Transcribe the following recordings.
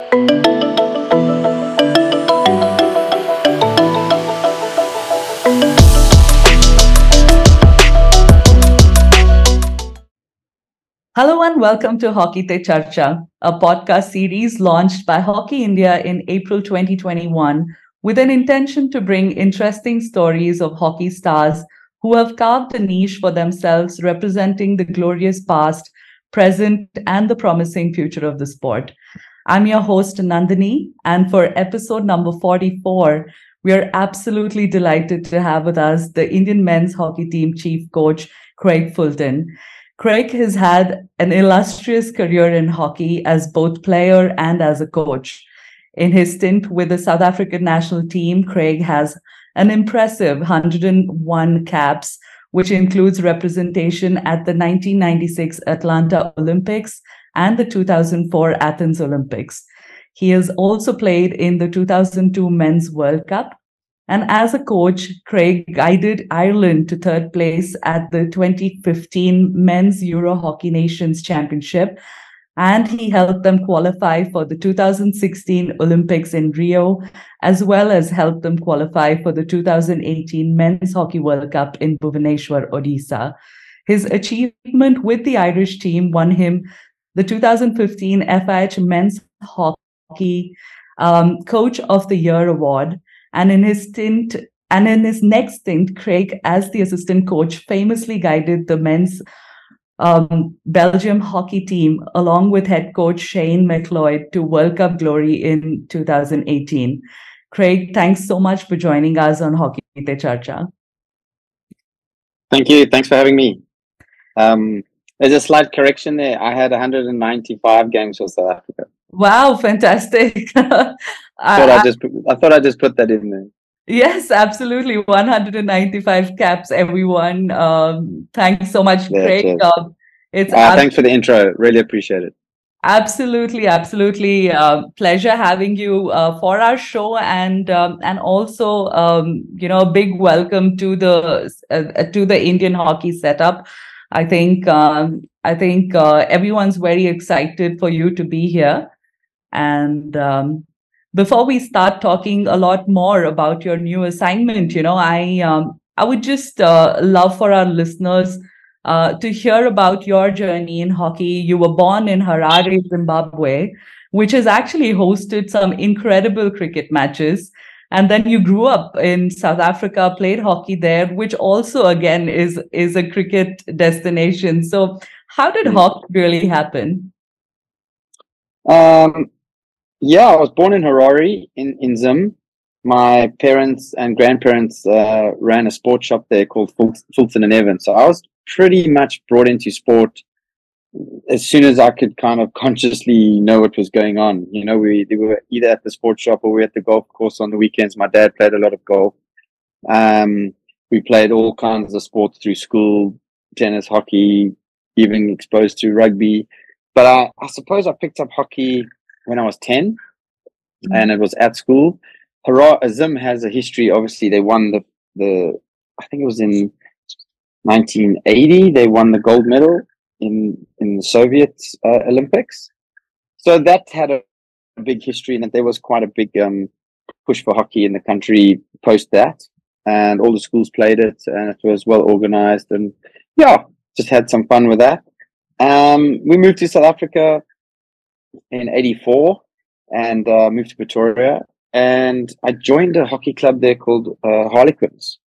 Hello and welcome to Hockey Te Charcha, a podcast series launched by Hockey India in April 2021 with an intention to bring interesting stories of hockey stars who have carved a niche for themselves representing the glorious past, present, and the promising future of the sport. I'm your host, Nandini, and for episode number 44, we are absolutely delighted to have with us the Indian men's hockey team chief coach, Craig Fulton. Craig has had an illustrious career in hockey as both player and as a coach. In his stint with the South African national team, Craig has an impressive 101 caps, which includes representation at the 1996 Atlanta Olympics and the 2004 Athens Olympics. He has also played in the 2002 Men's World Cup and as a coach, Craig guided Ireland to third place at the 2015 Men's Euro Hockey Nations Championship. And he helped them qualify for the 2016 Olympics in Rio, as well as helped them qualify for the 2018 Men's Hockey World Cup in Bhubaneswar, Odisha. His achievement with the Irish team won him the 2015 FIH Men's Hockey um, Coach of the Year award. And in his stint, and in his next stint, Craig, as the assistant coach, famously guided the men's um, Belgium hockey team along with head coach Shane McLeod to World Cup glory in 2018. Craig, thanks so much for joining us on Hockey Te Charcha. Thank you. Thanks for having me. Um, there's a slight correction there. I had 195 games for South Africa. Wow, fantastic. I, thought I, just I thought I just put that in there. Yes, absolutely. 195 caps, everyone. Um, thanks so much, yeah, Craig. Uh, it's uh, thanks for the intro. Really appreciate it. Absolutely, absolutely. Uh, pleasure having you uh, for our show, and um, and also um, you know a big welcome to the uh, to the Indian hockey setup. I think um, I think uh, everyone's very excited for you to be here. And um, before we start talking a lot more about your new assignment, you know, I um, I would just uh, love for our listeners uh, to hear about your journey in hockey. You were born in Harare, Zimbabwe, which has actually hosted some incredible cricket matches. And then you grew up in South Africa, played hockey there, which also again is is a cricket destination. So, how did hmm. hockey really happen? Um, yeah, I was born in Harare in, in Zim. My parents and grandparents uh, ran a sports shop there called Fulton and Evans. So I was pretty much brought into sport as soon as I could kind of consciously know what was going on. You know, we, we were either at the sports shop or we were at the golf course on the weekends. My dad played a lot of golf. Um, we played all kinds of sports through school, tennis, hockey, even exposed to rugby. But I, I suppose I picked up hockey when I was 10 mm-hmm. and it was at school. Harare Zim has a history. Obviously, they won the, the, I think it was in 1980, they won the gold medal in, in the Soviet uh, Olympics. So that had a, a big history and there was quite a big um, push for hockey in the country post that. And all the schools played it and it was well organized and yeah, just had some fun with that. Um, we moved to South Africa in 84 and uh, moved to Pretoria. And I joined a hockey club there called uh, Harlequins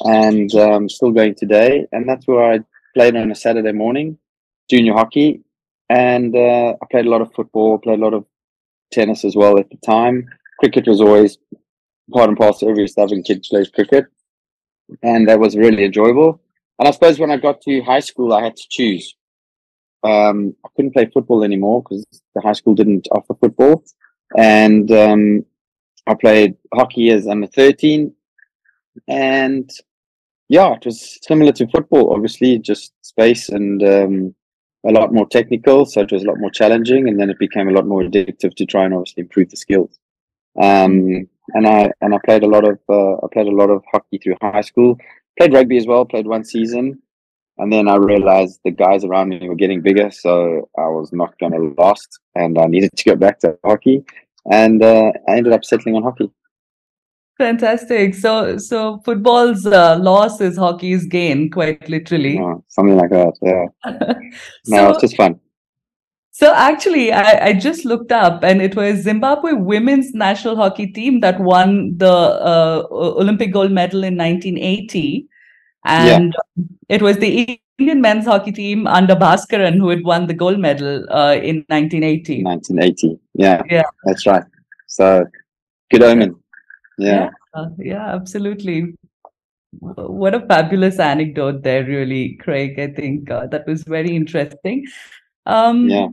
and um, still going today. And that's where I played on a Saturday morning, junior hockey. And uh, I played a lot of football, played a lot of tennis as well at the time. Cricket was always part and parcel. Every Southern kid plays cricket. And that was really enjoyable. And I suppose when I got to high school, I had to choose um, I couldn't play football anymore because the high school didn't offer football. And um, I played hockey as under 13. And yeah, it was similar to football, obviously, just space and um, a lot more technical. So it was a lot more challenging. And then it became a lot more addictive to try and obviously improve the skills. Um, and I and I played a lot of uh, I played a lot of hockey through high school. Played rugby as well. Played one season And then I realized the guys around me were getting bigger, so I was not going to last, and I needed to go back to hockey. And uh, I ended up settling on hockey. Fantastic. So, so football's uh, loss is hockey's gain, quite literally. Oh, something like that. Yeah. so, no, it's just fun. So actually, I, I, just looked up, and it was Zimbabwe women's national hockey team that won the uh, Olympic gold medal in 1980, and yeah. it was the Indian men's hockey team under Bhaskaran who had won the gold medal uh, in 1980. 1980, yeah, yeah, that's right. So good omen. Yeah, yeah, yeah absolutely what a fabulous anecdote there really craig i think uh, that was very interesting um yeah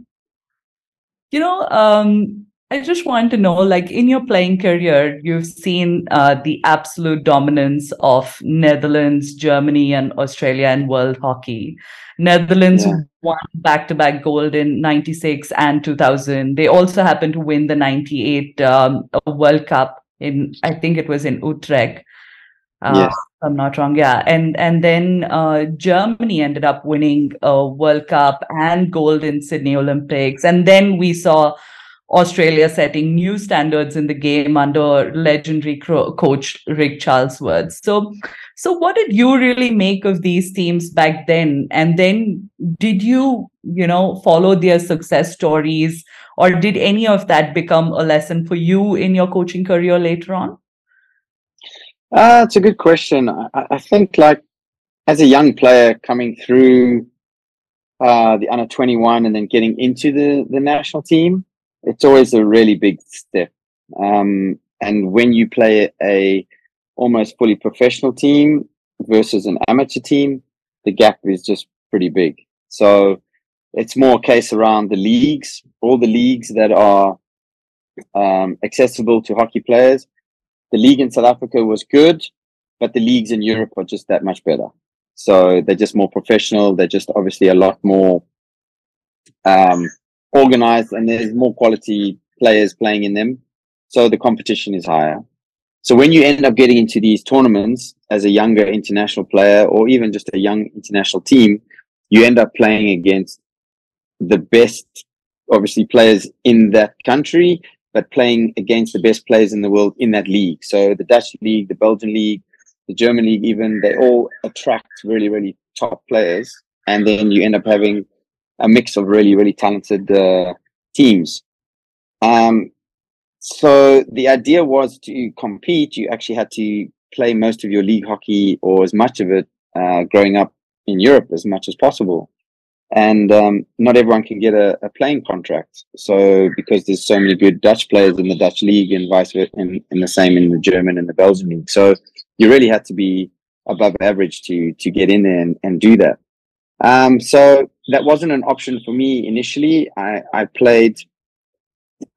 you know, um, I just want to know, like in your playing career, you've seen uh, the absolute dominance of Netherlands, Germany, and Australia in world hockey. Netherlands yeah. won back-to-back gold in '96 and 2000. They also happened to win the '98 um, World Cup in, I think it was in Utrecht. Uh, yes. I'm not wrong. Yeah, and and then uh, Germany ended up winning a World Cup and gold in Sydney Olympics, and then we saw Australia setting new standards in the game under legendary cro- coach Rick Charlesworth. So, so what did you really make of these teams back then? And then, did you, you know, follow their success stories, or did any of that become a lesson for you in your coaching career later on? Uh, it's a good question. I, I, think, like, as a young player coming through uh, the under 21 and then getting into the, the national team, it's always a really big step. Um, and when you play a almost fully professional team versus an amateur team, the gap is just pretty big. So it's more a case around the leagues, all the leagues that are um, accessible to hockey players the league in South Africa was good, but the leagues in Europe are just that much better. So they're just more professional. They're just obviously a lot more um, organized, and there's more quality players playing in them. So the competition is higher. So when you end up getting into these tournaments as a younger international player, or even just a young international team, you end up playing against the best, obviously, players in that country but playing against the best players in the world in that league. So the Dutch league, the Belgian league, the German league, even they all attract really, really top players, and then you end up having a mix of really, really talented uh, teams. Um, so the idea was to compete. You actually had to play most of your league hockey or as much of it uh, growing up in Europe as much as possible and um, not everyone can get a, a, playing contract. So because there's so many good Dutch players in the Dutch league and vice versa, and, and the same in the German and the Belgian league. So you really had to be above average to to get in there and, and do that. Um, so that wasn't an option for me initially. I, I played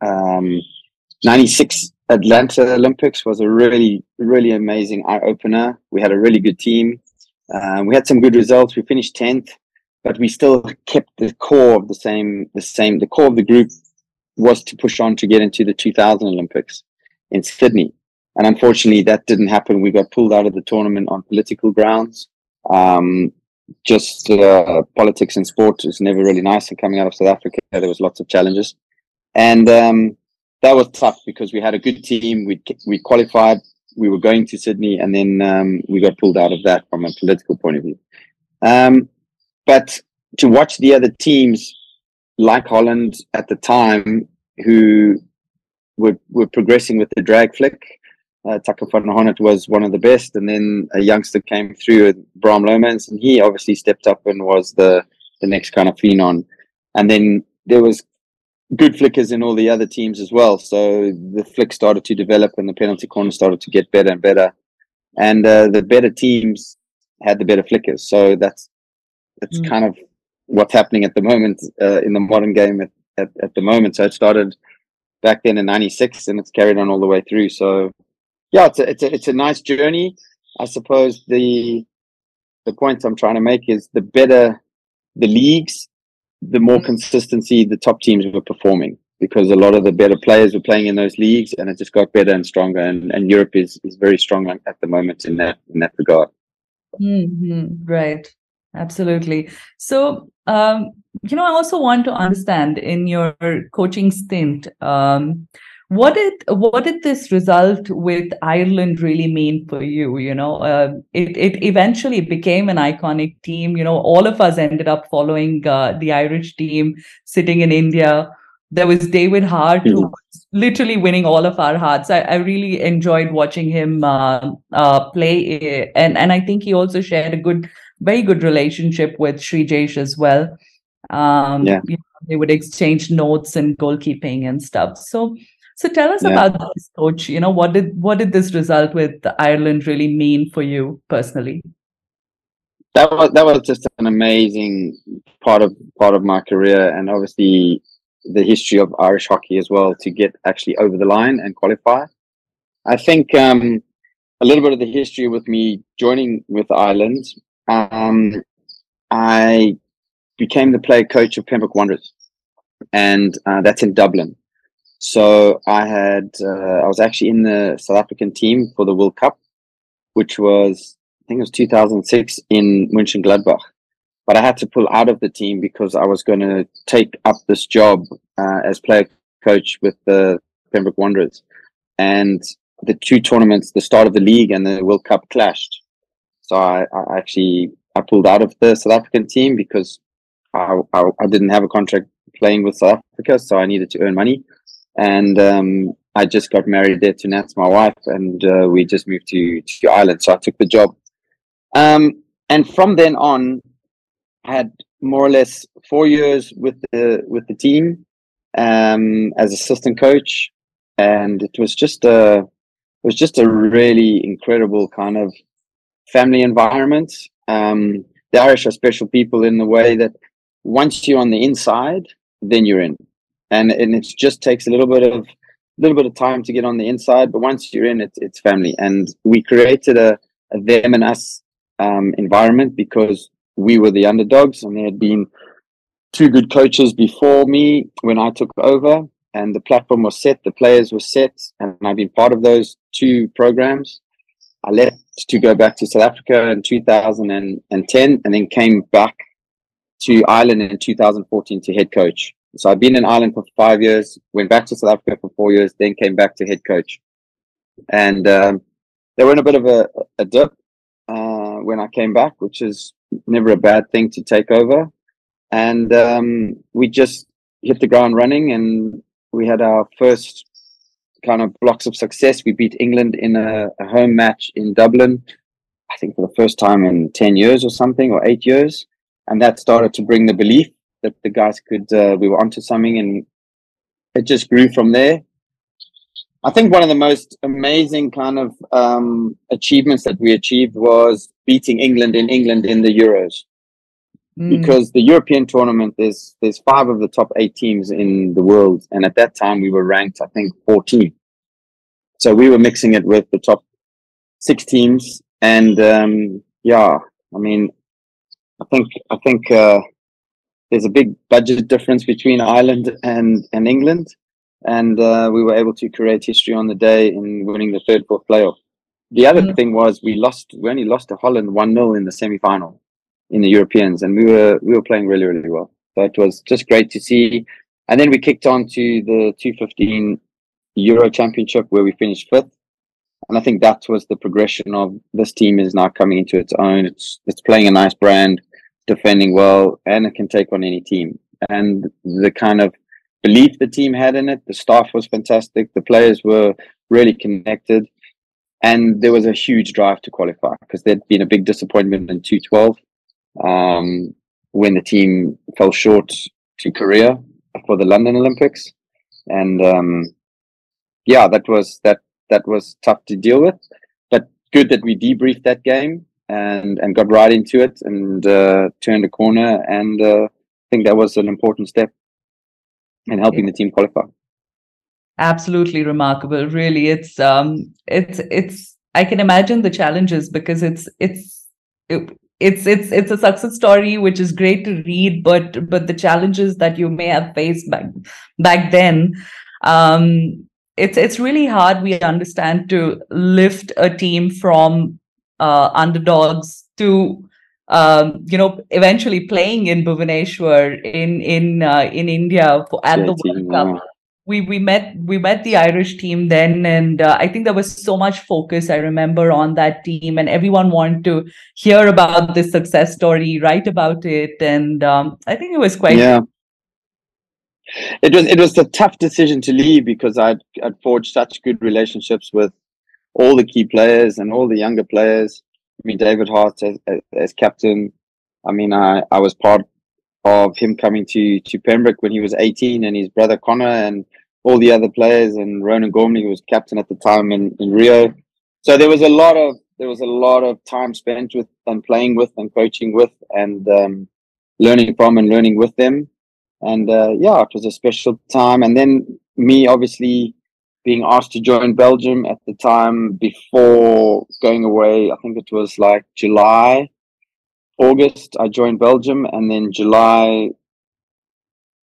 um, 96 Atlanta Olympics was a really, really amazing eye opener. We had a really good team. Um, we had some good results. We finished 10th but we still kept the core of the same the same the core of the group was to push on to get into the 2000 olympics in sydney. And unfortunately that didn't happen. We got pulled out of the tournament on political grounds. Um, just uh, politics and sport is never really nice and coming out of south africa. There was lots of challenges. And um, that was tough because we had a good team. We we qualified. We were going to sydney and then um, we got pulled out of that from a political point of view. Um, but to watch the other teams like Holland at the time who were, were progressing with the drag flick, uh, Taco van Honert was one of the best. And then a youngster came through, Bram Lomans, and he obviously stepped up and was the, the next kind of phenom. And then there was good flickers in all the other teams as well. So the flick started to develop and the penalty corner started to get better and better. And uh, the better teams had the better flickers. So that's it's mm. kind of what's happening at the moment uh, in the modern game at, at, at, the moment. So it started back then in '96, and it's carried on all the way through. So yeah, it's a, it's a, it's a nice journey. I suppose the the point I'm trying to make is the better the leagues, the more mm. consistency the top teams were performing because a lot of the better players were playing in those leagues and it just got better and stronger and, and Europe is, is very strong at the moment in that in that regard. Mm-hmm. Right. Absolutely. So, um, you know, I also want to understand in your coaching stint, um, what did what did this result with Ireland really mean for you? You know, uh, it it eventually became an iconic team. You know, all of us ended up following uh, the Irish team, sitting in India. There was David Harte, mm-hmm. who was literally winning all of our hearts. I, I really enjoyed watching him uh, uh play, and and I think he also shared a good, very good relationship with Sreejesh as well. Um, yeah. You know, they would exchange notes and goalkeeping and stuff. So so tell us yeah. about this coach. You know, what did what did this result with Ireland really mean for you personally? That was that was just an amazing part of part of my career, and obviously the history of Irish hockey as well to get actually over the line and qualify. I think um, a little bit of the history with me joining with Ireland. Um, I became the player coach of Pembroke Wanderers, and uh, that's in Dublin. So I had uh, I was actually in the South African team for the World Cup, which was I think it was 2006 in Mönchengladbach. But I had to pull out of the team because I was going to take up this job uh, as player coach with the Pembroke Wanderers, and the two tournaments, the start of the league and the World Cup, clashed. So I, I actually I pulled out of the South African team because I, I, I didn't have a contract playing with South Africa, so I needed to earn money and um, I just got married there to Nats, my wife, and uh, we just moved to to Ireland. So I took the job, um, and from then on, I had more or less four years with the with the team um, as assistant coach, and it was just a it was just a really incredible kind of family environment. Um, the Irish are special people in the way that once you're on the inside, then you're in. And and it just takes a little bit of a little bit of time to get on the inside but once you're in it it's family. And we created a, a them and us um, environment because we were the underdogs and there had been two good coaches before me when I took over and the platform was set the players were set and I've been part of those two programs I left to go back to South Africa in 2010 and then came back to Ireland in 2014 to head coach so I've been in Ireland for five years, went back to South Africa for four years, then came back to head coach. And um, they were in a bit of a, a dip uh, when I came back, which is never a bad thing to take over. And um, we just hit the ground running and we had our first kind of blocks of success. We beat England in a, a home match in Dublin, I think for the first time in 10 years or something, or eight years. And that started to bring the belief that the guys could uh, we were onto something and it just grew from there i think one of the most amazing kind of um, achievements that we achieved was beating england in england in the euros mm. because the european tournament there's there's five of the top eight teams in the world and at that time we were ranked i think 14 so we were mixing it with the top six teams and um, yeah i mean i think i think uh, there's a big budget difference between Ireland and, and England. And uh, we were able to create history on the day in winning the third, fourth playoff. The other mm-hmm. thing was we lost, we only lost to Holland 1 0 in the semi final in the Europeans, and we were we were playing really, really well. So it was just great to see. And then we kicked on to the 215 Euro Championship where we finished fifth. And I think that was the progression of this team is now coming into its own. It's it's playing a nice brand defending well, and it can take on any team. And the kind of belief the team had in it, the staff was fantastic, the players were really connected, and there was a huge drive to qualify because there'd been a big disappointment in 212 um, when the team fell short to Korea for the London Olympics, and um, yeah, that was that that was tough to deal with, but good that we debriefed that game and and got right into it and uh, turned a corner. And uh, I think that was an important step in helping the team qualify. Absolutely remarkable. Really, it's um, it's it's. I can imagine the challenges because it's it's. It, it's it's it's a success story which is great to read but but the challenges that you may have faced back back then um it's it's really hard we understand to lift a team from uh, underdogs to um, you know, eventually playing in Bhubaneswar in in uh, in India for, at the World Cup. We we met we met the Irish team then, and uh, I think there was so much focus. I remember on that team, and everyone wanted to hear about this success story, write about it, and um, I think it was quite. Yeah. It was it was a tough decision to leave because I'd I'd forged such good relationships with all the key players and all the younger players I mean, David Harte as, as, captain. I mean, I, I was part of him coming to, to Pembroke when he was 18 and his brother Conor and all the other players and Ronan Gormley who was captain at the time in, in Rio. So there was a lot of there was a lot of time spent with and playing with and coaching with and um, learning from and learning with them. And uh, yeah, it was a special time. And then me obviously being asked to join Belgium at the time before going away. I think it was like July, August. I joined Belgium, and then July,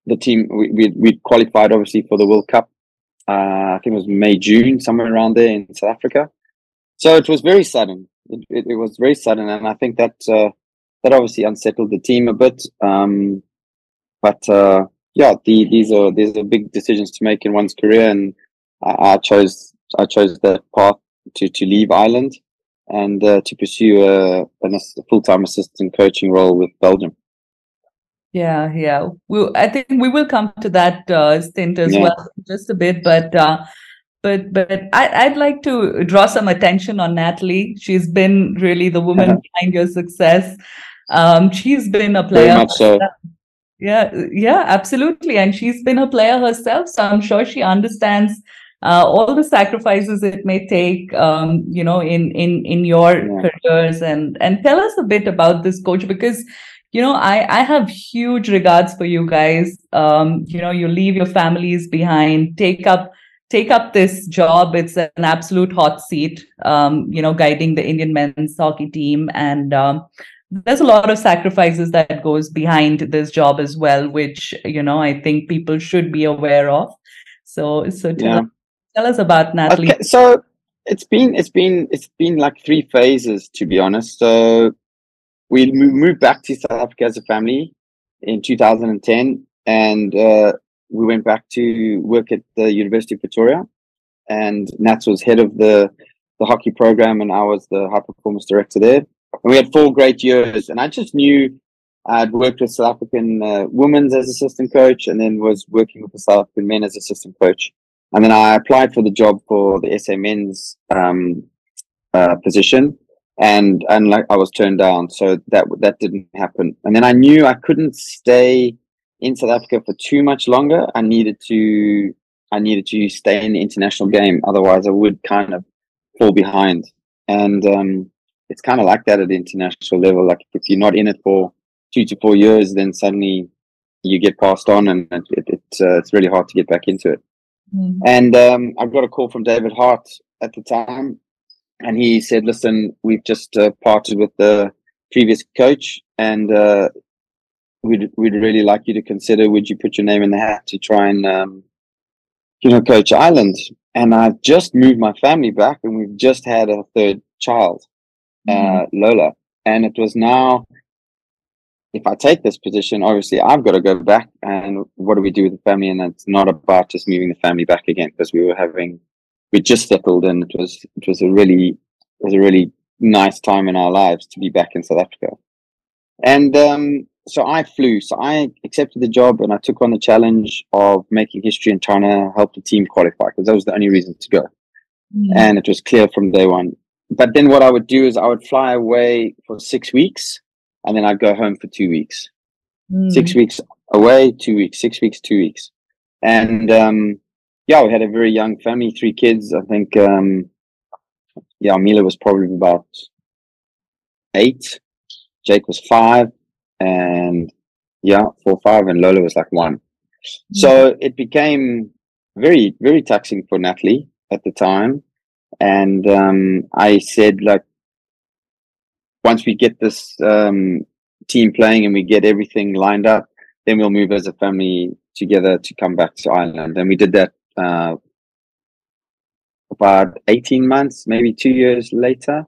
the team we we we qualified obviously for the World Cup. Uh, I think it was May June, somewhere around there in South Africa. So it was very sudden. It, it, it was very sudden, and I think that uh, that obviously unsettled the team a bit. Um, but uh, yeah, the, these are these are big decisions to make in one's career, and I, I chose I chose that path to to leave Ireland and uh, to pursue a, a full time assistant coaching role with Belgium. Yeah, yeah. Well, I think we will come to that uh, stint as yeah. well just a bit, but uh, but but I, would like to draw some attention on Natalie. She's been really the woman uh-huh. behind your success. Um, she's been a player. So. Yeah, yeah, absolutely, and she's been a player herself, so I'm sure she understands uh, all the sacrifices it may take, um, you know, in in in your yeah. careers, and and tell us a bit about this coach because you know i i have huge regards for you guys um you know you leave your families behind take up take up this job it's an absolute hot seat um you know guiding the indian men's hockey team and um there's a lot of sacrifices that goes behind this job as well which you know i think people should be aware of so so tell yeah. Tell us about Natalie. Okay, so it's been it's been it's been like three phases to be honest. So we moved back to South Africa as a family in 2010, and uh, we went back to work at the University of Pretoria. And Nats was head of the the hockey program, and I was the high performance director there. And we had four great years, and I just knew I'd worked with South African uh, women's as assistant coach, and then was working with the South African men as assistant coach. And then I applied for the job for the SA men's um, uh, position, and and like I was turned down, so that that didn't happen. And then I knew I couldn't stay in South Africa for too much longer. I needed to I needed to stay in the international game, otherwise I would kind of fall behind. And um, it's kind of like that at the international level. Like if you're not in it for two to four years, then suddenly you get passed on, and it, it, it's uh, it's really hard to get back into it. Mm. And um, I got a call from David Harte at the time, and he said, "Listen, we've just uh, parted with the previous coach, and uh, we'd we'd really like you to consider. Would you put your name in the hat to try and um, you know coach Ireland?" And I've just moved my family back, and we've just had a third child, mm. uh, Lola, and it was now if I take this position, obviously I've got to go back and what do we do with the family? And it's not about just moving the family back again because we were having, we just settled and it was, it was a really, it was a really nice time in our lives to be back in South Africa. And, um, so I flew. So I accepted the job and I took on the challenge of making history and trying to help the team qualify because that was the only reason to go. Mm. And it was clear from day one. But then what I would do is I would fly away for six weeks and then I'd go home for two weeks. Mm. Six weeks away, two weeks, six weeks, two weeks. And um, yeah, we had a very young family, three kids. I think, um, yeah, Mila was probably about eight, Jake was five, and yeah, four, five, and Lola was like one. Mm. So it became very, very taxing for Natalie at the time. And um, I said, like, once we get this um, team playing and we get everything lined up, then we'll move as a family together to come back to Ireland. And we did that uh, about 18 months, maybe two years later.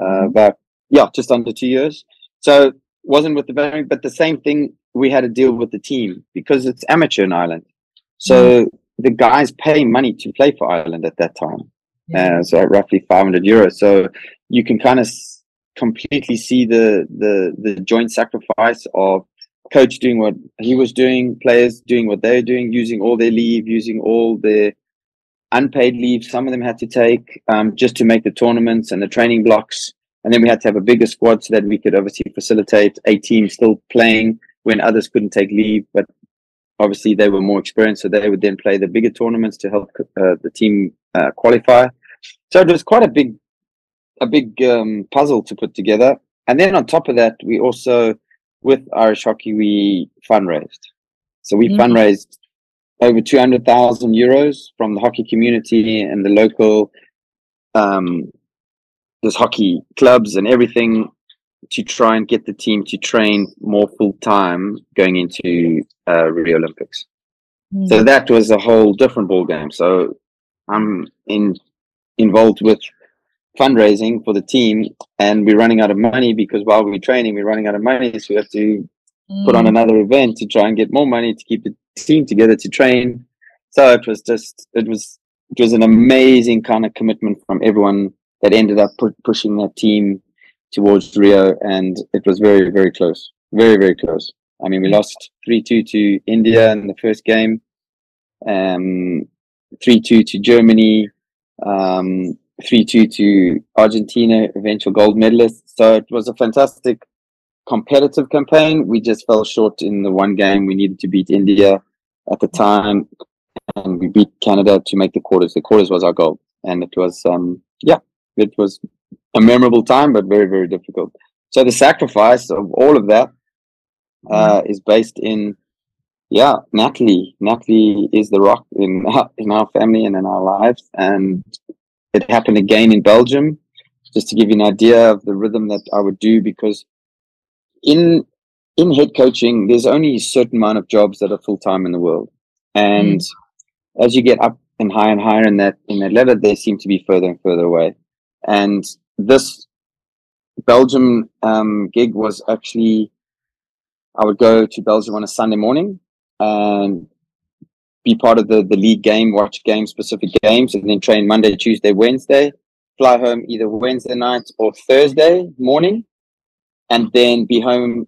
Uh, mm-hmm. but yeah, just under two years. So wasn't with the family, but the same thing we had to deal with the team because it's amateur in Ireland. So mm. the guys pay money to play for Ireland at that time. Yeah. Uh, so roughly 500 euros. So you can kind of completely see the, the, the joint sacrifice of coach doing what he was doing, players doing what they're doing, using all their leave, using all their unpaid leave. Some of them had to take um, just to make the tournaments and the training blocks. And then we had to have a bigger squad so that we could obviously facilitate a team still playing when others couldn't take leave. But obviously they were more experienced, so they would then play the bigger tournaments to help uh, the team uh, qualify. So it was quite a big, a big um, puzzle to put together. And then on top of that, we also, with Irish Hockey, we fundraised. So we mm-hmm. fundraised over 200,000 euros from the hockey community and the local um, there's hockey clubs and everything to try and get the team to train more full time going into uh, Rio Olympics. Mm. So that was a whole different ball game. So I'm in involved with fundraising for the team, and we're running out of money because while we're training, we're running out of money, so we have to mm. put on hmm. another event to try and get more money to keep the team together to train. So it was just it was it was an amazing kind of commitment from everyone that ended up pu- pushing that team towards Rio, and it was very, very close, very, very close. I mean, we lost three two to India in the first game, um, three two to Germany, um, three two to Argentina, eventual gold medalists. So it was a fantastic competitive campaign. We just fell short in the one game. We needed to beat India at the time, and we beat Canada to make the quarters. The quarters was our goal, and it was um, yeah, it was a memorable time, but very, very difficult. So the sacrifice of all of that uh, is based in, yeah, Natalie. Natalie is the rock in our, in our family and in our lives, and it happened again in Belgium. Just to give you an idea of the rhythm that I would do, because in in head coaching, there's only a certain amount of jobs that are full time in the world, and mm. as you get up and higher and higher in that in that ladder, they seem to be further and further away. And this Belgium um, gig was actually, I would go to Belgium on a Sunday morning and be part of the, the league game, watch game specific games, and then train Monday, Tuesday, Wednesday, fly home either Wednesday night or Thursday morning, and then be home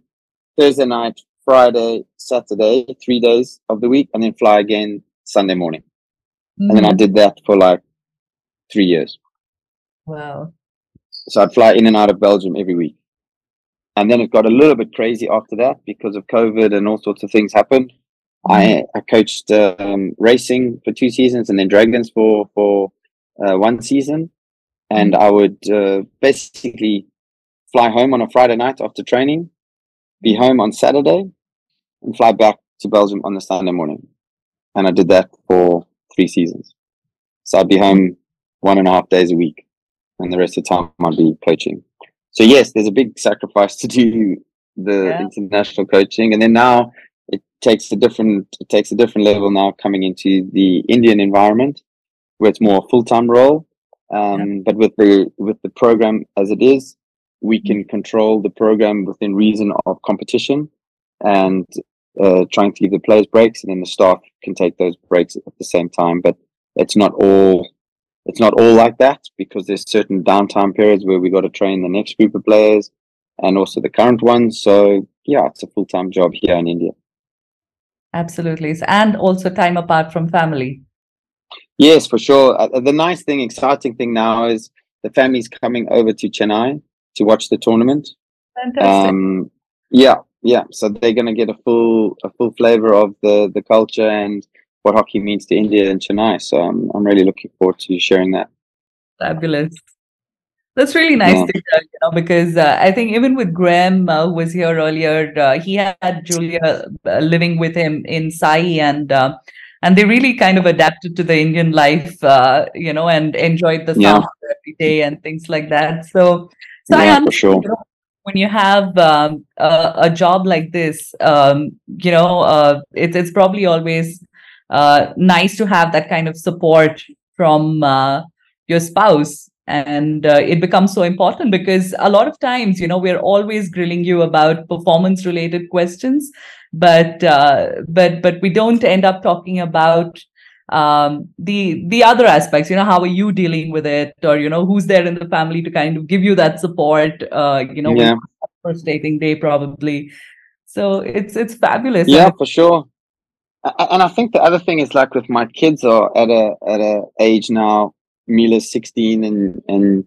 Thursday night, Friday, Saturday, three days of the week, and then fly again Sunday morning. Mm-hmm. And then I mm-hmm. did that for like three years. Wow. So I'd fly in and out of Belgium every week. And then it got a little bit crazy after that because of COVID and all sorts of things happened. I, mm-hmm. I coached um, racing for two seasons and then dragons for for uh, one season, and I would uh, basically fly home on a Friday night after training, be home on Saturday, and fly back to Belgium on the Sunday morning. And I did that for three seasons. So I'd be home one and a half days a week and the rest of the time I'd be coaching. So yes, there's a big sacrifice to do the yeah. international coaching, and then now takes a different it takes a different level now coming into the Indian environment where it's more full time role. Um, yeah. But with the with the program as it is, we mm-hmm. can control the program within reason of competition and uh, trying to give the players breaks, and then the staff can take those breaks at the same time. But it's not all it's not all like that because there's certain downtime periods where we got to train the next group of players and also the current ones. So yeah, it's a full time job here in India. Absolutely, and also time apart from family. Yes, for sure. Uh, the nice thing, exciting thing now is the family's coming over to Chennai to watch the tournament. Fantastic. Um, yeah, yeah. So they're going to get a full a full flavor of the the culture and what hockey means to India and Chennai. So I'm, I'm really looking forward to sharing that. Fabulous. That's really nice yeah. to hear, you know, because uh, I think even with Graham, uh, who was here earlier, uh, he had Julia uh, living with him in Sai, and uh, and they really kind of adapted to the Indian life, uh, you know, and enjoyed the yeah. every day and things like that. So, so yeah, I understand, sure. you know, when you have um, a, a, job like this, um, you know, it's it's probably always uh, nice to have that kind of support from uh, your spouse and uh, it becomes so important because a lot of times you know we're always grilling you about performance related questions but uh, but but we don't end up talking about um, the the other aspects you know how are you dealing with it or you know who's there in the family to kind of give you that support uh, you know yeah. first dating day probably. So it's it's fabulous. Yeah for sure. And i think the other thing is like with my kids are at a at a age now mila's 16 and and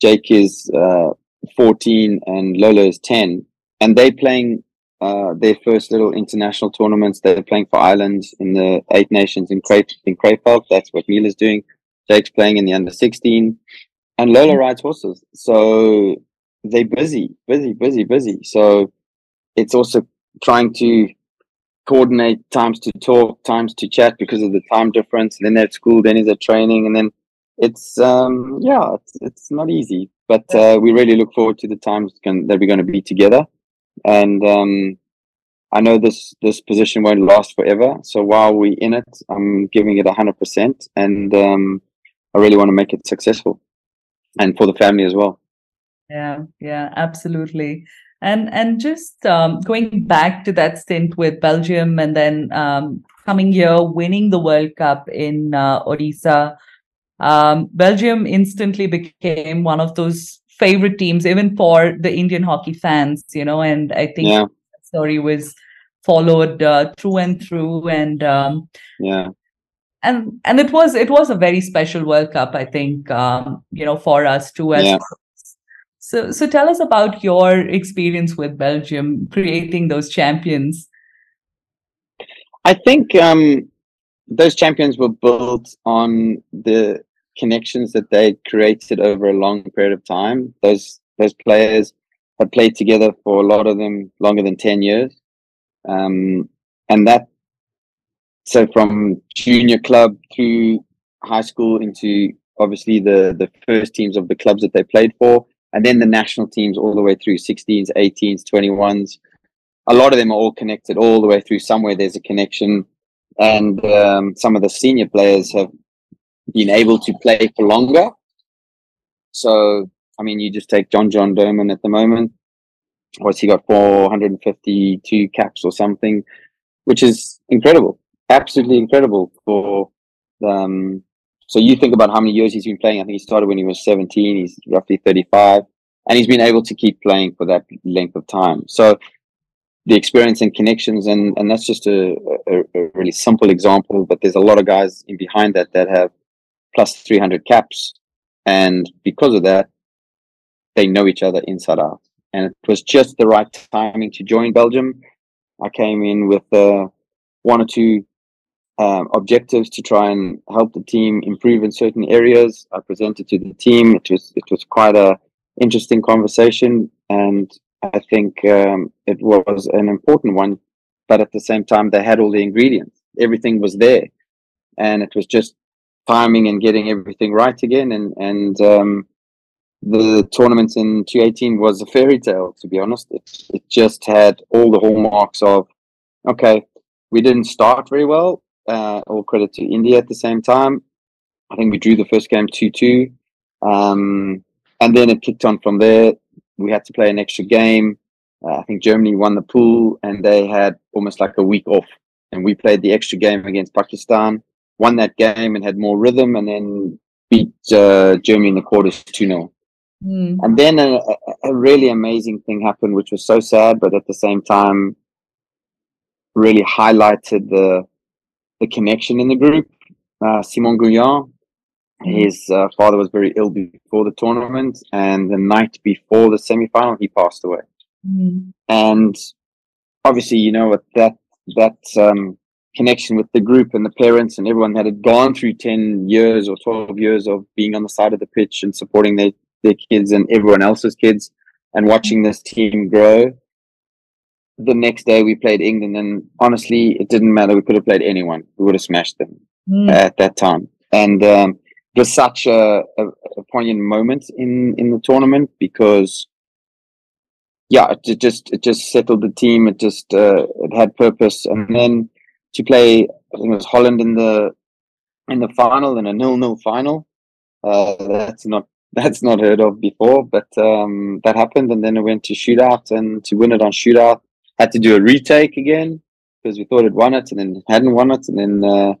jake is uh, 14 and lola is 10 and they're playing uh, their first little international tournaments. They're playing for Ireland in the Eight Nations in Cray in Krefeld. That's what Mila's doing. Jake's playing in the under 16, and Lola rides horses. So they're busy, busy, busy, busy. So it's also trying to coordinate times to talk, times to chat because of the time difference. And then they're at school, then he's at training, and then it's um yeah, it's, it's not easy. But uh, we really look forward to the times can, that we're going to be together and um, I know this this position won't last forever. So while we're in it, I'm giving it hundred percent, and um, I really want to make it successful, and for the family as well. Yeah, yeah, absolutely. And and just um, going back to that stint with Belgium, and then um, coming here, winning the World Cup in uh, Odisha. Um, Belgium instantly became one of those favorite teams, even for the Indian hockey fans, you know, and I think yeah. story was followed uh, through and through and um, yeah and and it was it was a very special world cup i think um, you know for us too as yeah. so so tell us about your experience with belgium creating those champions i think um, those champions were built on the connections that they created over a long period of time. Those those players had played together for a lot of them longer than ten years, um, and that so from junior club through high school into obviously the the first teams of the clubs that they played for, and then the national teams all the way through 16s, 18s, 21s. A lot of them are all connected all the way through. Somewhere there's a connection, and um, some of the senior players have been able to play for longer. So, I mean, you just take John John Dohmen at the moment. What's he got? 452 caps or something, which is incredible. Absolutely incredible for um, so you think about how many years he's been playing. I think he started when he was 17. He's roughly 35, and he's been able to keep playing for that length of time. So the experience and connections, and and that's just a, a, a really simple example. But there's a lot of guys in behind that that have plus 300 caps. And because of that, they know each other inside out. And it was just the right timing to join Belgium. I came in with uh, one or two um, objectives to try and help the team improve in certain areas. I presented to the team. It was it was quite a interesting conversation, and I think um, it was an important one. But at the same time, they had all the ingredients. Everything was there, and it was just timing and getting everything right again. And and um, the tournament in 2018 was a fairy tale. To be honest, it it just had all the hallmarks of okay, we didn't start very well. Uh, all credit to India at the same time. I think we drew the first game two two, um, and then it kicked on from there. We had to play an extra game. Uh, I think Germany won the pool, and they had almost like a week off. And we played the extra game against Pakistan won that game and had more rhythm, and then beat uh, Germany in the quarters 2 0. Mm. And then a, a, really amazing thing happened, which was so sad, but at the same time, really highlighted the the connection in the group. Uh, Simon Gougnard, mm. his uh, father was very ill before the tournament, and the night before the semi final, he passed away. Mm. And obviously, you know what that that um, connection with the group and the parents and everyone that had gone through 10 years or 12 years of being on the side of the pitch and supporting their, their kids and everyone else's kids and watching this team grow. The next day we played England and honestly, it didn't matter. We could have played anyone. We would have smashed them mm. at that time. And um, it was such a, a, a, poignant moment in, in the tournament because yeah, it just it just settled the team. It just uh, it had purpose, and then to play. I think it was Holland in the in the final in a nil-nil final. Uh, that's not that's not heard of before, but um, that happened, and then it went to shootout, and to win it on shootout, had to do a retake again because we thought it won it, and then hadn't won it, and then uh,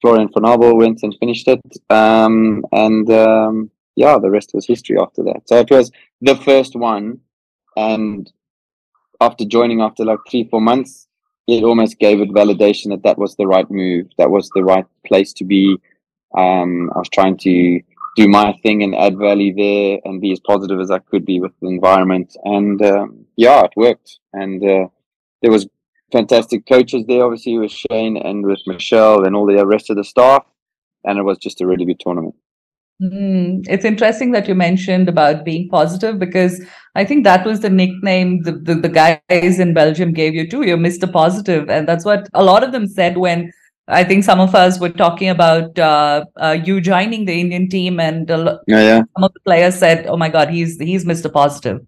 Florian von went and finished it, um, and um, yeah, the rest was history after that. So it was the first one, and after joining after like three four months, it almost gave it validation that that was the right move, that was the right place to be. Um, I was trying to do my thing and add value there and be as positive as I could be with the environment. And um, yeah, it worked. And uh, there was fantastic coaches there, obviously with Shane and with Michel and all the rest of the staff. And it was just a really good tournament. Mm, it's interesting that you mentioned about being positive because I think that was the nickname the, the, the guys in Belgium gave you too. You're Mr. Positive. And that's what a lot of them said when I think some of us were talking about uh, uh, you joining the Indian team, and uh, yeah, yeah. some of the players said, "Oh my God, he's he's Mr. Positive."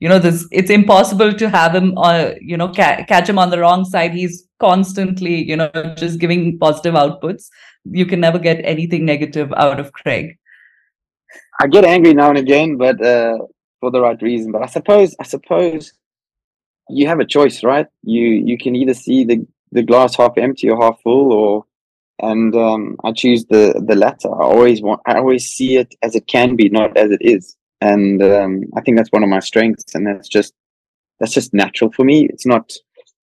You know, this it's impossible to have him, uh, you know, ca- catch him on the wrong side. He's constantly, you know, just giving positive outputs. You can never get anything negative out of Craig. I get angry now and again, but uh, for the right reason. But I suppose, I suppose, you have a choice, right? You you can either see the the glass half empty or half full or and um, I choose the the latter. I always want I always see it as it can be, not as it is. And um, I think that's one of my strengths, and that's just that's just natural for me. It's not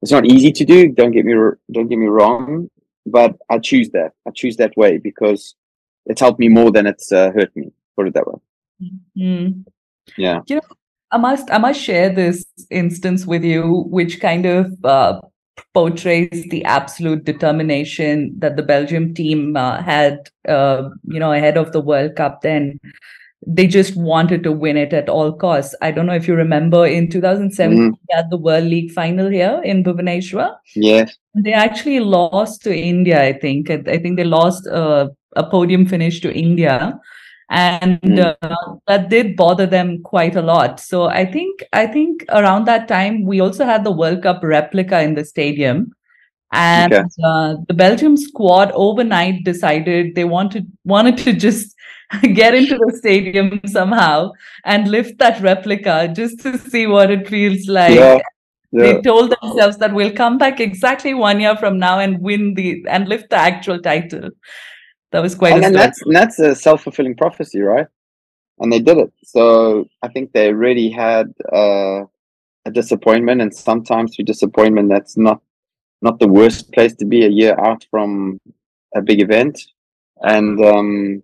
it's not easy to do. Don't get me don't get me wrong, but I choose that. I choose that way because it's helped me more than it's uh, hurt me. Put it that way. Mm. Yeah. You know, I must I must share this instance with you, which kind of uh, portrays the absolute determination that the Belgium team uh, had, uh, you know, ahead of the World Cup. Then they just wanted to win it at all costs. I don't know if you remember in 2007 mm. we had the World League final here in Bhubaneswar. Yes, they actually lost to India. I think. I think they lost uh, a podium finish to India and mm. uh, that did bother them quite a lot so i think i think around that time we also had the world cup replica in the stadium and okay. uh, the belgium squad overnight decided they wanted wanted to just get into the stadium somehow and lift that replica just to see what it feels like yeah. Yeah. they told themselves that we'll come back exactly one year from now and win the and lift the actual title that was quite. And, and that's and that's a self fulfilling prophecy, right? And they did it. So I think they really had uh, a disappointment, and sometimes through disappointment, that's not not the worst place to be a year out from a big event, and um,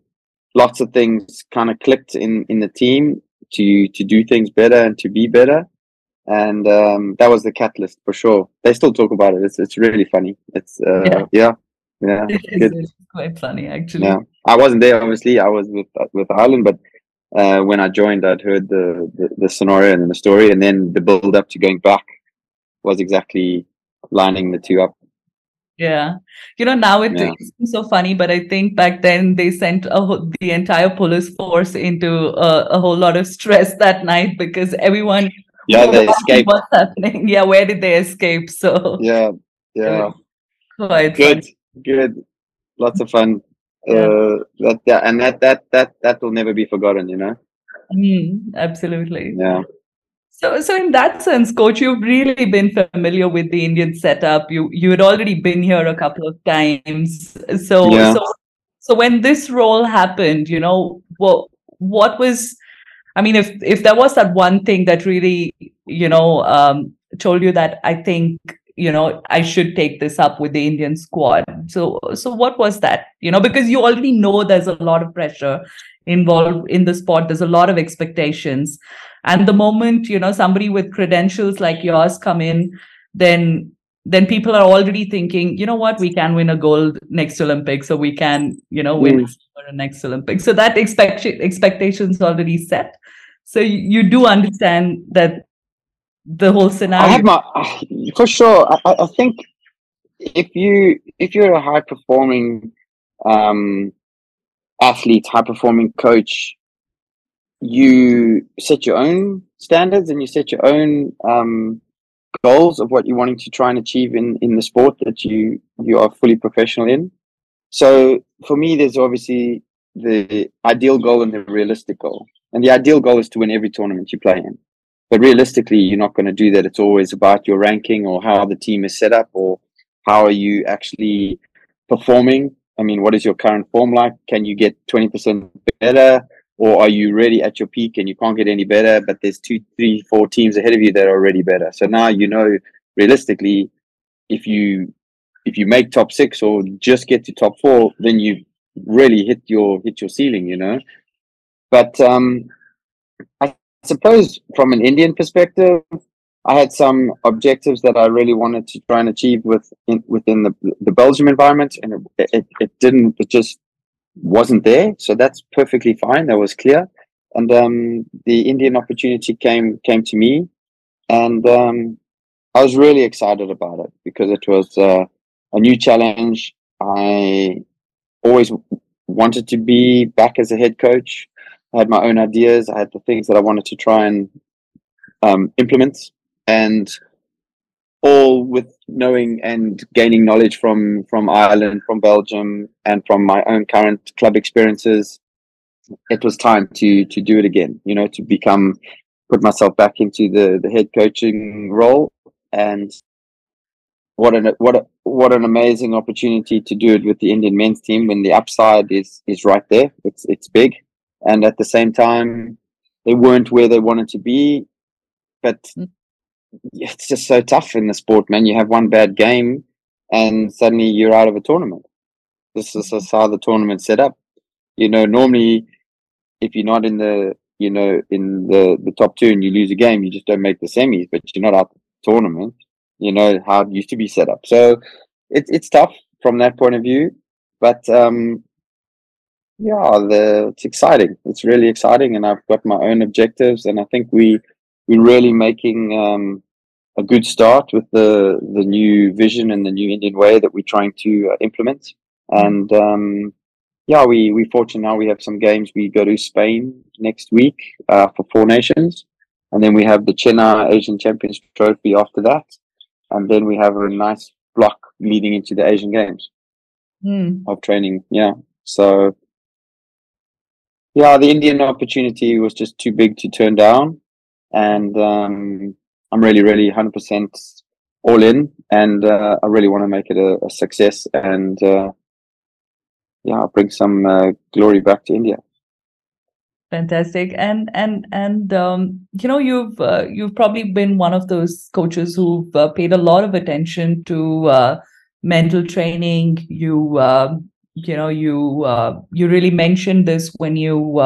lots of things kind of clicked in in the team to to do things better and to be better and um, that was the catalyst for sure. They still talk about it. It's it's really funny. It's uh, yeah. yeah. Yeah, it is quite funny actually. Yeah, I wasn't there. Obviously, I was with with Ireland, but uh, when I joined, I'd heard the, the, the scenario and the story, and then the build up to going back was exactly lining the two up. Yeah, you know now it, yeah. it's so funny, but I think back then they sent a, the entire police force into a, a whole lot of stress that night because everyone yeah they escaped. What's happening? Yeah, where did they escape? So yeah, yeah, quite good. Funny good, lots of fun. Yeah. Uh, that yeah, and that that that that will never be forgotten. You know. Mm, absolutely. Yeah. So, so in that sense, coach, you've really been familiar with the Indian setup. You you had already been here a couple of times. So, yeah. so, so when this role happened, you know, what what was, I mean, if if there was that one thing that really, you know, um, told you that I think you know i should take this up with the indian squad. So so what was that? You know because you already know there's a lot of pressure involved in the sport. There's a lot of expectations. And the moment you know somebody with credentials like yours come in then then people are already thinking you know what? We can win a gold next olympics so we can you know win mm. a next olympics. So that expect expectations already set. So you, you do understand that the whole scenario? I have my for sure. I, I think if you if you're a high performing um, athlete, high performing coach, you set your own standards and you set your own um, goals of what you're wanting to try and achieve in in the sport that you you are fully professional in. So for me, there's obviously the ideal goal and the realistic goal. And the ideal goal is to win every tournament you play in. But realistically, you're not going to do that. It's always about your ranking or how the team is set up or how are you actually performing. I mean, what is your current form like? Can you get 20% better? Or are you really at your peak and you can't get any better? But there's two, three, four teams ahead of you that are already better. So now you know realistically, if you if you make top six or just get to top four, then you really hit your hit your ceiling, you know. But um, I suppose from an Indian perspective, I had some objectives that I really wanted to try and achieve with in, within the the Belgium environment, and it, it, it didn't. It just wasn't there. So that's perfectly fine. That was clear. And um, the Indian opportunity came came to me, and um, I was really excited about it because it was uh, a new challenge. I always wanted to be back as a head coach. I had my own ideas. I had the things that I wanted to try and um, implement, and all with knowing and gaining knowledge from from Ireland, from Belgium, and from my own current club experiences. It was time to to do it again. You know, to become put myself back into the the head coaching role, and what an what a, what an amazing opportunity to do it with the Indian men's team when the upside is is right there. It's it's big, and at the same time, they weren't where they wanted to be, but mm it's just so tough in the sport, man. You have one bad game and suddenly you're out of a tournament. This is just how the tournament's set up. You know, normally if you're not in the you know, in the, the top two and you lose a game, you just don't make the semis, but you're not out of the tournament. You know how it used to be set up. So it's it's tough from that point of view. But um yeah, the it's exciting. It's really exciting and I've got my own objectives and I think we we're really making um, a good start with the the new vision and the new Indian way that we're trying to uh, implement. And um, yeah, we we fortunate now we have some games. We go to Spain next week uh, for Four Nations, and then we have the Chennai Asian Champions Trophy after that, and then we have a nice block leading into the Asian Games mm. of training. Yeah, so yeah, the Indian opportunity was just too big to turn down and um, I'm really, really 100% all in, and uh, I really want to make it a, a success and uh, yeah, bring some uh, glory back to India. Fantastic, and and and um, you know you've uh, you've probably been one of those coaches who've uh, paid a lot of attention to uh, mental training. You you know you you really mentioned this when you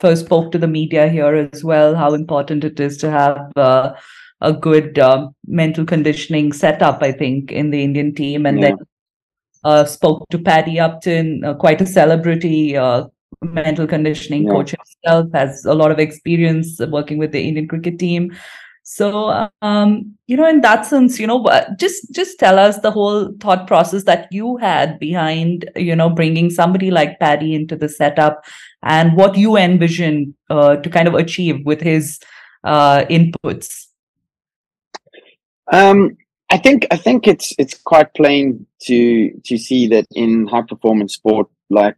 first spoke to the media here as well how important it is to have uh, a good uh, mental conditioning setup, I think, in the Indian team. And yeah. then uh, spoke to Paddy Upton, uh, quite a celebrity uh, mental conditioning yeah. coach himself, has a lot of experience working with the Indian cricket team. So, um, you know, in that sense, you know, just just tell us the whole thought process that you had behind, you know, bringing somebody like Paddy into the setup, and what you envision uh, to kind of achieve with his uh, inputs. Um, I think I think it's it's quite plain to to see that in high performance sport, like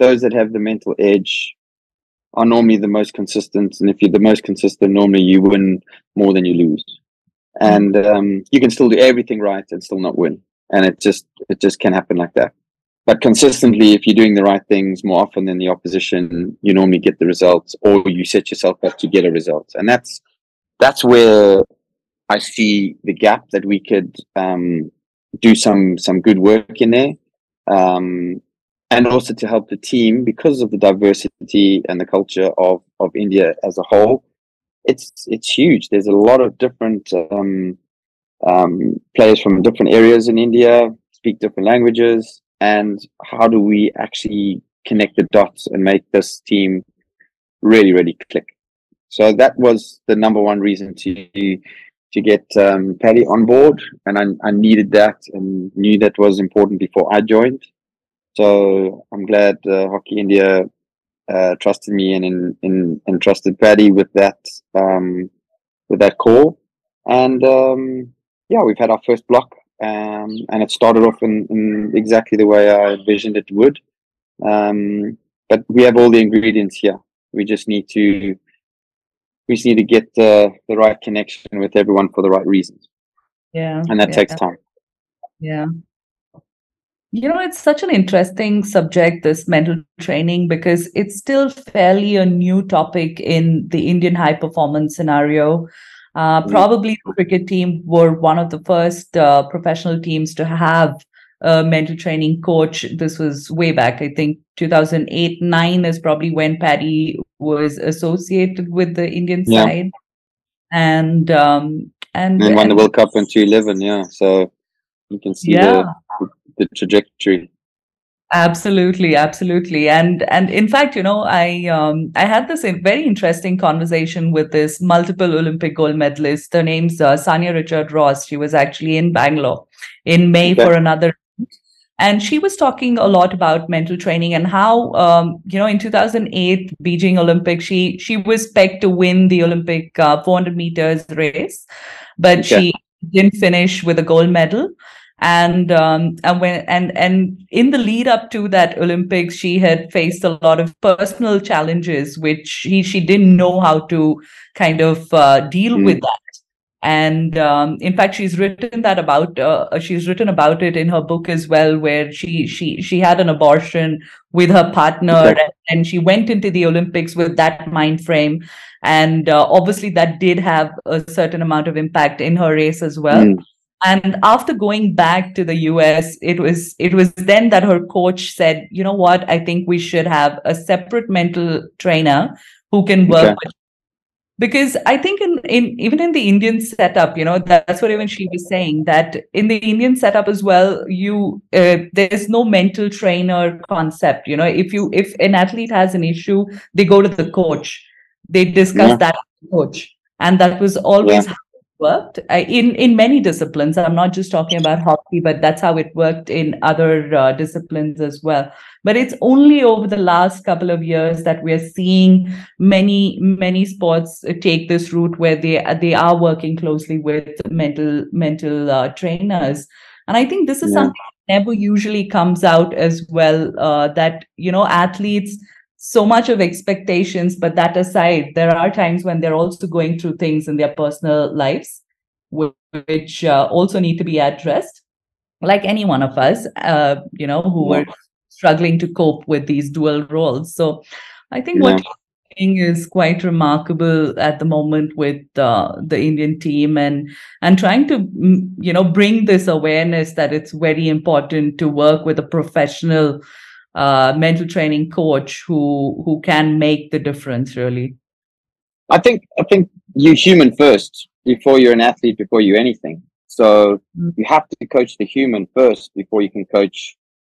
those that have the mental edge are normally the most consistent. And if you're the most consistent, normally you win more than you lose. And um, you can still do everything right and still not win. And it just it just can happen like that. But consistently, if you're doing the right things more often than the opposition, you normally get the results, or you set yourself up to get a result. And that's that's where I see the gap that we could um, do some some good work in there. Um, and also to help the team because of the diversity and the culture of, of India as a whole. It's it's huge. There's a lot of different um, um, players from different areas in India, speak different languages, and how do we actually connect the dots and make this team really, really click? So that was the number one reason to to get um, Paddy on board, and I, I needed that and knew that was important before I joined. So I'm glad uh, Hockey India uh, trusted me and in, in, and trusted Paddy with that um, with that call. And um, yeah, we've had our first block, um, and it started off in, in, exactly the way I envisioned it would. Um, but we have all the ingredients here. We just need to we just need to get uh, the right connection with everyone for the right reasons. Yeah, and that yeah. takes time. Yeah. You know, it's such an interesting subject, this mental training, because it's still fairly a new topic in the Indian high performance scenario. Uh, probably the cricket team were one of the first uh, professional teams to have a mental training coach. This was way back, I think 2008 9 is probably when Paddy was associated with the Indian Yeah. side. And um, and, And then won the World Cup in 2011, yeah. So you can see yeah. the, the trajectory. Absolutely, absolutely, and and in fact, you know, I um I had this very interesting conversation with this multiple Olympic gold medalist. Her name's uh, Sanya Richard Ross. She was actually in Bangalore in May Okay. for another, and she was talking a lot about mental training and how um you know in 2008 Beijing Olympics she she was pegged to win the Olympic uh, 400 meters race, but Okay. she didn't finish with a gold medal and um and when and and in the lead up to that olympics she had faced a lot of personal challenges which she she didn't know how to kind of uh, deal Mm. with that and um, in fact she's written that about uh, she's written about it in her book as well where she she she had an abortion with her partner and, and she went into the olympics with that mind frame and uh, obviously that did have a certain amount of impact in her race as well Mm. And after going back to the us it was it was then that her coach said you know what? I think we should have a separate mental trainer who can work Okay. with because i think in, in even in the indian setup you know that's what even she was saying that in the indian setup as well you uh, there's no mental trainer concept you know. If you if an athlete has an issue they go to the coach. They discuss Yeah. that with the coach. And that was always it worked uh, in in many disciplines. I'm not just talking about hockey but that's how it worked in other uh, disciplines as well. But it's only over the last couple of years that we're seeing many many sports uh, take this route where they they are working closely with mental mental uh, trainers. And i think this is Yeah. something that never usually comes out as well uh, that you know athletes so much of expectations but that aside there are times when they're also going through things in their personal lives which uh, also need to be addressed like any one of us uh, you know who Yeah. were struggling to cope with these dual roles so i think what Yeah. you're doing is quite remarkable at the moment with uh, the indian team and and trying to mm, you know bring this awareness that it's very important to work with a professional uh, mental training coach who who can make the difference really I think I think you human first before you're an athlete before you anything. So Mm. you have to coach the human first before you can coach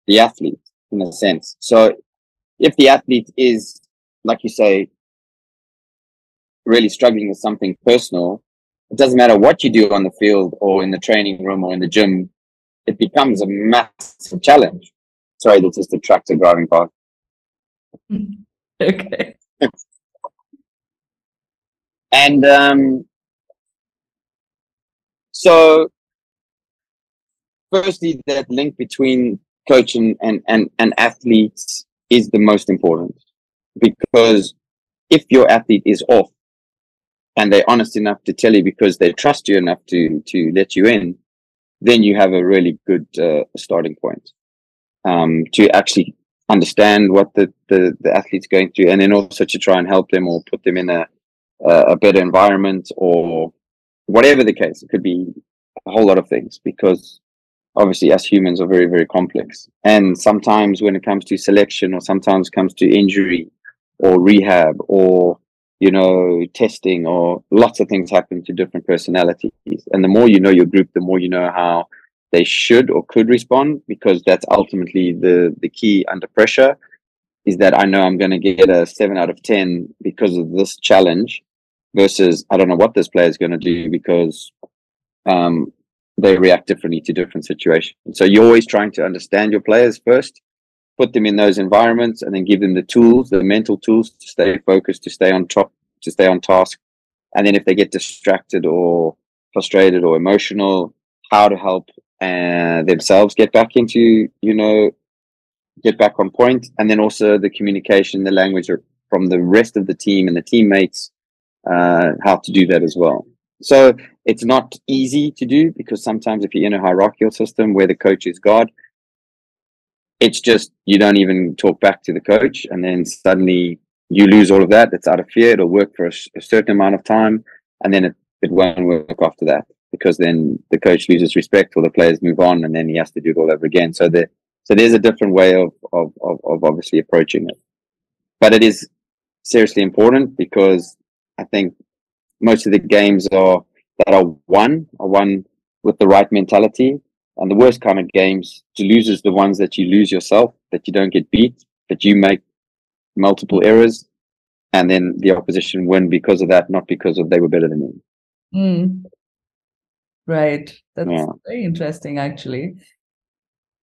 the athlete in a sense. So if the athlete is like you say really struggling with something personal, it doesn't matter what you do on the field or in the training room or in the gym, it becomes a massive challenge. Sorry, that's just a tractor driving by. okay And um, so, firstly, that link between coach and, and, and, and athletes is the most important because if your athlete is off and they're honest enough to tell you because they trust you enough to, to let you in, then you have a really good uh, starting point um, to actually understand what the, the, the athlete's going through and then also to try and help them or put them in a, a better environment or whatever the case. It could be a whole lot of things because obviously us humans are very, very complex. And sometimes when it comes to selection or sometimes comes to injury or rehab or, you know, testing or lots of things happen to different personalities. And the more you know your group, the more you know how they should or could respond because that's ultimately the, the key under pressure is that I know I'm going to get a seven out of 10 because of this challenge versus I don't know what this player is going to do because um, they react differently to different situations. So you're always trying to understand your players first, put them in those environments, and then give them the tools, the mental tools to stay focused, to stay on top, to stay on task. And then if they get distracted or frustrated or emotional, how to help uh, themselves get back into, you know, get back on point, and then also the communication, the language from the rest of the team and the teammates, uh, how to do that as well. So it's not easy to do because sometimes if you're in a hierarchical system where the coach is God, it's just you don't even talk back to the coach, and then suddenly you lose all of that. It's out of fear. It'll work for a, a certain amount of time, and then it, it won't work after that because then the coach loses respect or the players move on, and then he has to do it all over again. So the so there's a different way of of of, of obviously approaching it, but it is seriously important because I think most of the games are that are won are won with the right mentality. And the worst kind of games to lose is the ones that you lose yourself, that you don't get beat, that you make multiple errors, and then the opposition win because of that, not because of they were better than you. Mm. Right. That's yeah. very interesting, actually.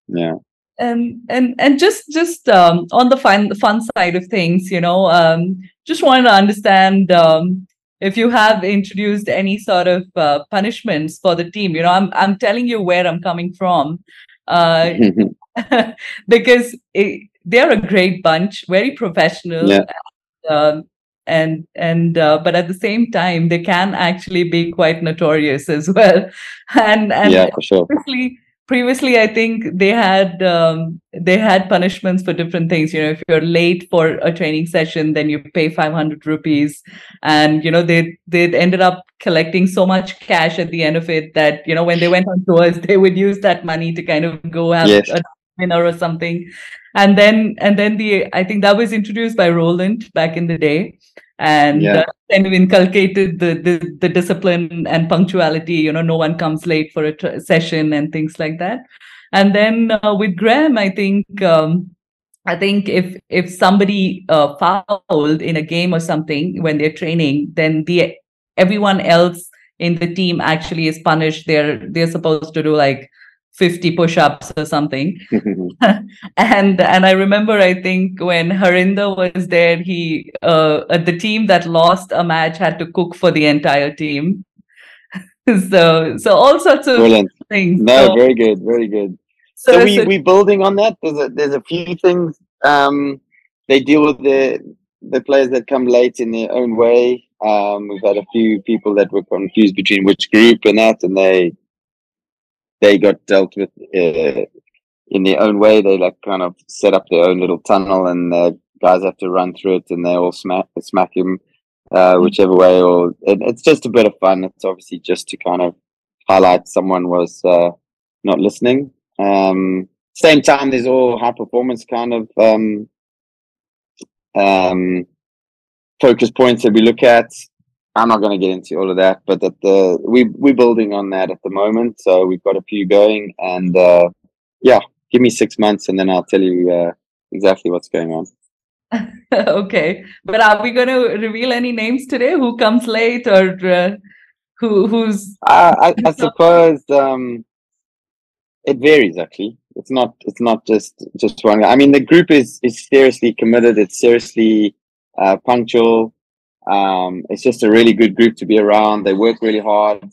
Yeah. And and and just just um, on the fun fun side of things, you know, um, just wanted to understand um, if you have introduced any sort of uh, punishments for the team you know i'm i'm telling you where i'm coming from uh, because it, they're a great bunch very professional yeah. and, uh, and and uh, but at the same time they can actually be quite notorious as well. And and yeah for sure. previously previously i think they had um, they had punishments for different things. You know if you're late for a training session then you pay 500 rupees. And you know they they ended up collecting so much cash at the end of it that you know when they went on tours they would use that money to kind of go have yes. a dinner or something and then and then the i think that was introduced by Roelant back in the day. And yeah. uh, kind of inculcated the, the, the discipline and punctuality you know no one comes late for a tr- session and things like that. And then uh, with graham i think um, i think if if somebody uh, fouled in a game or something when they're training then the everyone else in the team actually is punished. They're they're supposed to do like 50 push-ups or something. And and i remember i think when Harendra was there he uh, the team that lost a match had to cook for the entire team. So so all sorts of Brilliant. things. No so, very good very good. So, so we so, we building on that? There's a there's a few things um they deal with the the players that come late in their own way. Um we've had a few people that were confused between which group and that and they they got dealt with uh, in their own way. They like kind of set up their own little tunnel, and the guys have to run through it, and they all smack smack him uh, mm-hmm. whichever way. Or it, it's just a bit of fun. It's obviously just to kind of highlight someone was uh, not listening. Um, same time, there's all high performance kind of um, um, focus points that we look at. I'm not going to get into all of that, but that the we we're building on that at the moment. So we've got a few going, and uh, yeah, give me six months, and then I'll tell you uh, exactly what's going on. okay, but are we going to reveal any names today? Who comes late, or uh, who who's? I, I suppose um, it varies. Actually, it's not it's not just just one. I mean, the group is is seriously committed. It's seriously uh, punctual um, it's just a really good group to be around. They work really hard,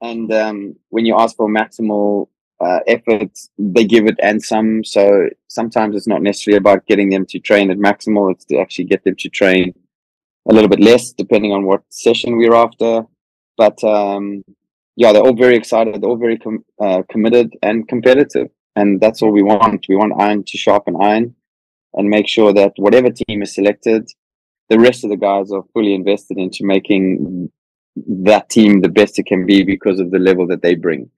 and um, when you ask for maximal uh, effort, they give it and some. So sometimes it's not necessarily about getting them to train at maximal; it's to actually get them to train a little bit less, depending on what session we're after. But um, yeah, they're all very excited. They're all very com- uh, committed and competitive, and that's all we want. We want iron to sharpen iron, and make sure that whatever team is selected the rest of the guys are fully invested into making that team the best it can be because of the level that they bring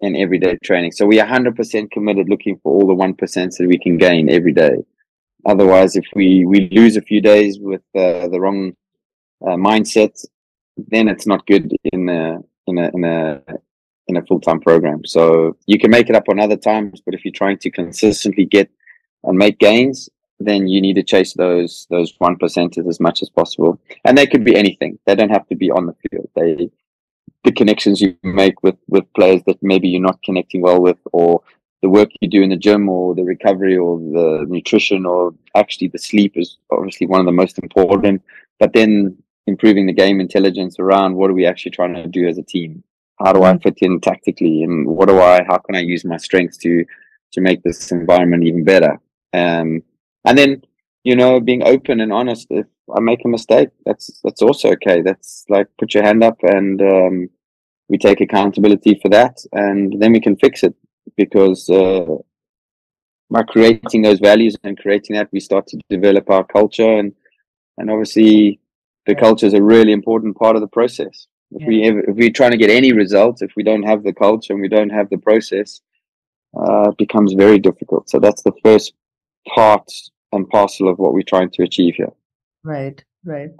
in everyday training. So we are 100% committed looking for all the 1% that we can gain every day. Otherwise, if we, we lose a few days with uh, the wrong uh, mindset, then it's not good in a, in a, in a, in a full-time program. So you can make it up on other times, but if you're trying to consistently get and make gains, then you need to chase those those one percenters as much as possible. And they could be anything. They don't have to be on the field. They the connections you make with with players that maybe you're not connecting well with, or the work you do in the gym, or the recovery, or the nutrition, or actually the sleep is obviously one of the most important. But then improving the game intelligence around what are we actually trying to do as a team? How do I mm-hmm. fit in tactically, and what do I? How can I use my strengths to to make this environment even better? Um, and then, you know, being open and honest. If I make a mistake, that's that's also okay. That's like put your hand up and um, we take accountability for that, and then we can fix it because uh, by creating those values and creating that, we start to develop our culture and and obviously the culture is a really important part of the process. If yeah. we ever, if we're trying to get any results, if we don't have the culture and we don't have the process, uh, it becomes very difficult. So that's the first part and parcel of what we're trying to achieve here. Right, right.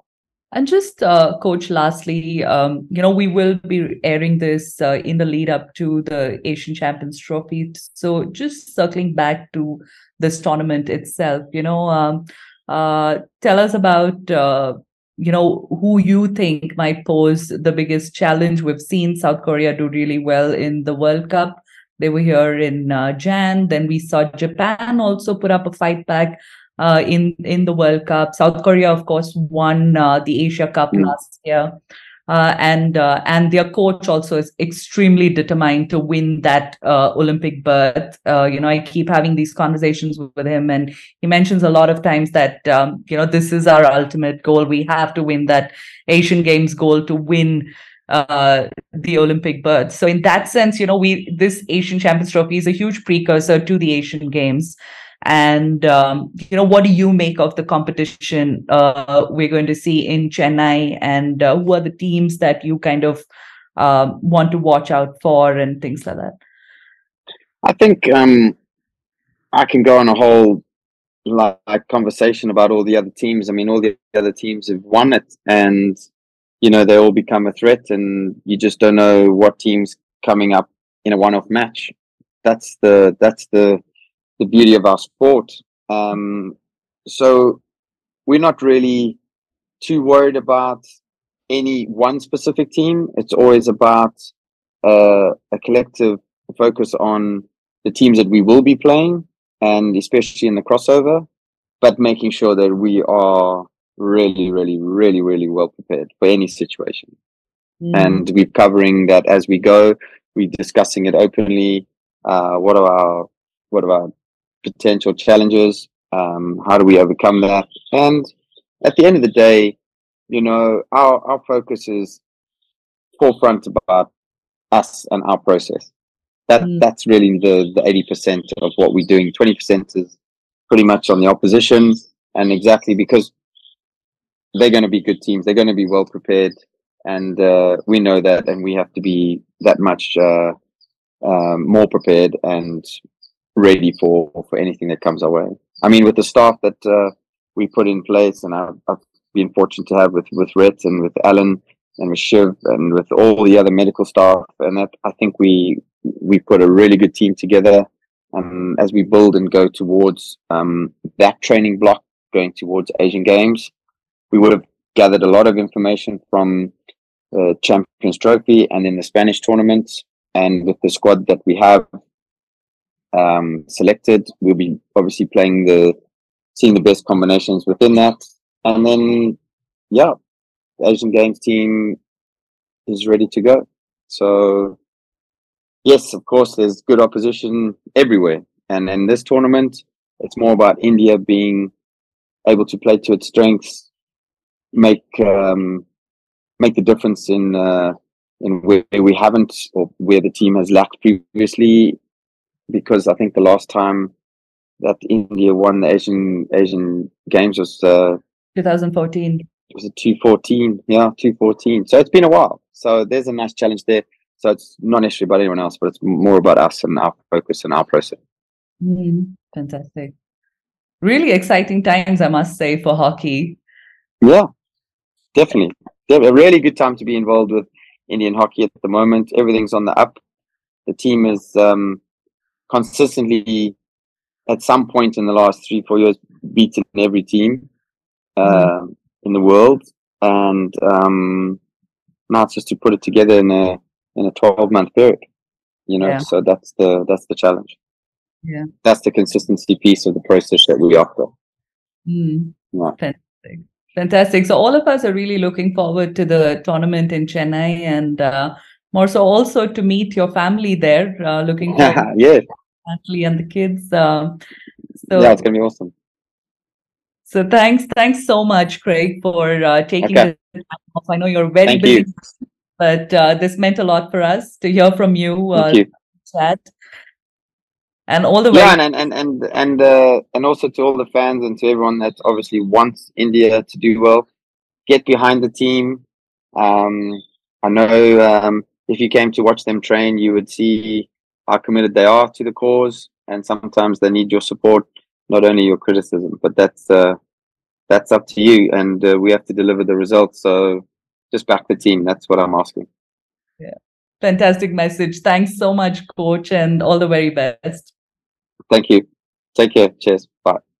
And just, uh, Coach, lastly, um, you know, we will be airing this uh, in the lead up to the Asian Champions Trophy. So just circling back to this tournament itself, you know, um, uh, tell us about, uh, you know, who you think might pose the biggest challenge. We've seen South Korea do really well in the World Cup. They were here in uh, Jan. Then we saw Japan also put up a fight back uh, in in the World Cup. South Korea, of course, won uh, the Asia Cup mm. last year, uh, and uh, and their coach also is extremely determined to win that uh, Olympic berth. Uh, you know, I keep having these conversations with him, and he mentions a lot of times that um, you know this is our ultimate goal. We have to win that Asian Games goal to win uh, the Olympic berth. So in that sense, you know, we this Asian Champions Trophy is a huge precursor to the Asian Games. And um, you know, what do you make of the competition uh, we're going to see in Chennai, and uh, who are the teams that you kind of um, want to watch out for, and things like that? I think um, I can go on a whole like conversation about all the other teams. I mean, all the other teams have won it, and you know they all become a threat, and you just don't know what teams coming up in a one-off match. That's the that's the the beauty of our sport. Um, so we're not really too worried about any one specific team. It's always about uh, a collective focus on the teams that we will be playing, and especially in the crossover, but making sure that we are really, really, really, really well prepared for any situation. Mm. And we're covering that as we go. We're discussing it openly. Uh, what are our what are our potential challenges? Um, how do we overcome that? And at the end of the day, you know, our, our focus is forefront about us and our process. That mm. that's really the the eighty percent of what we're doing. Twenty percent is pretty much on the opposition, and exactly because they're going to be good teams. They're going to be well prepared, and uh, we know that, and we have to be that much uh, um, more prepared and ready for for anything that comes our way. I mean, with the staff that uh, we put in place, and I've, I've, been fortunate to have with with Rhett and with Alan and with Shiv and with all the other medical staff, and that I think we we put a really good team together. Um, as we build and go towards um, that training block, going towards Asian Games, we would have gathered a lot of information from the Champions Trophy and in the Spanish tournaments. And with the squad that we have um, selected. We'll be obviously playing the, seeing the best combinations within that. And then, yeah, the Asian Games team is ready to go. So, yes, of course, there's good opposition everywhere. And in this tournament, it's more about India being able to play to its strengths, make um, make the difference in uh, in where we haven't or where the team has lacked previously because I think the last time that India won the Asian Asian Games was uh, 2014. Was it 214? Yeah, 214. So it's been a while. So there's a nice challenge there. So it's not necessarily about anyone else, but it's more about us and our focus and our process. Mm, fantastic. Really exciting times, I must say, for hockey. Yeah, definitely. A really good time to be involved with Indian hockey at the moment. Everything's on the up. The team is um, consistently at some point in the last three four years beaten every team uh, mm. in the world and um, now it's just to put it together in a in a 12 month period you know yeah. so that's the that's the challenge yeah that's the consistency piece of the process that we offer mm. yeah. fantastic fantastic so all of us are really looking forward to the tournament in chennai and uh, more so also to meet your family there uh, looking forward yes Natalie and the kids. Um, So yeah, it's gonna be awesome. So thanks, thanks so much, Craig, for uh, taking Okay. the time off. I know you're very Thank busy, you. but uh, this meant a lot for us to hear from you. Uh, Thank you. chat. And all the way. and and and and and, uh, and also to all the fans and to everyone that obviously wants India to do well, get behind the team. Um, I know um, if you came to watch them train, you would see how committed they are to the cause, and sometimes they need your support, not only your criticism. But that's uh, that's up to you, and uh, we have to deliver the results. So just back the team. That's what I'm asking. Yeah, fantastic message. Thanks so much, coach, and all the very best. Thank you. Take care. Cheers. Bye.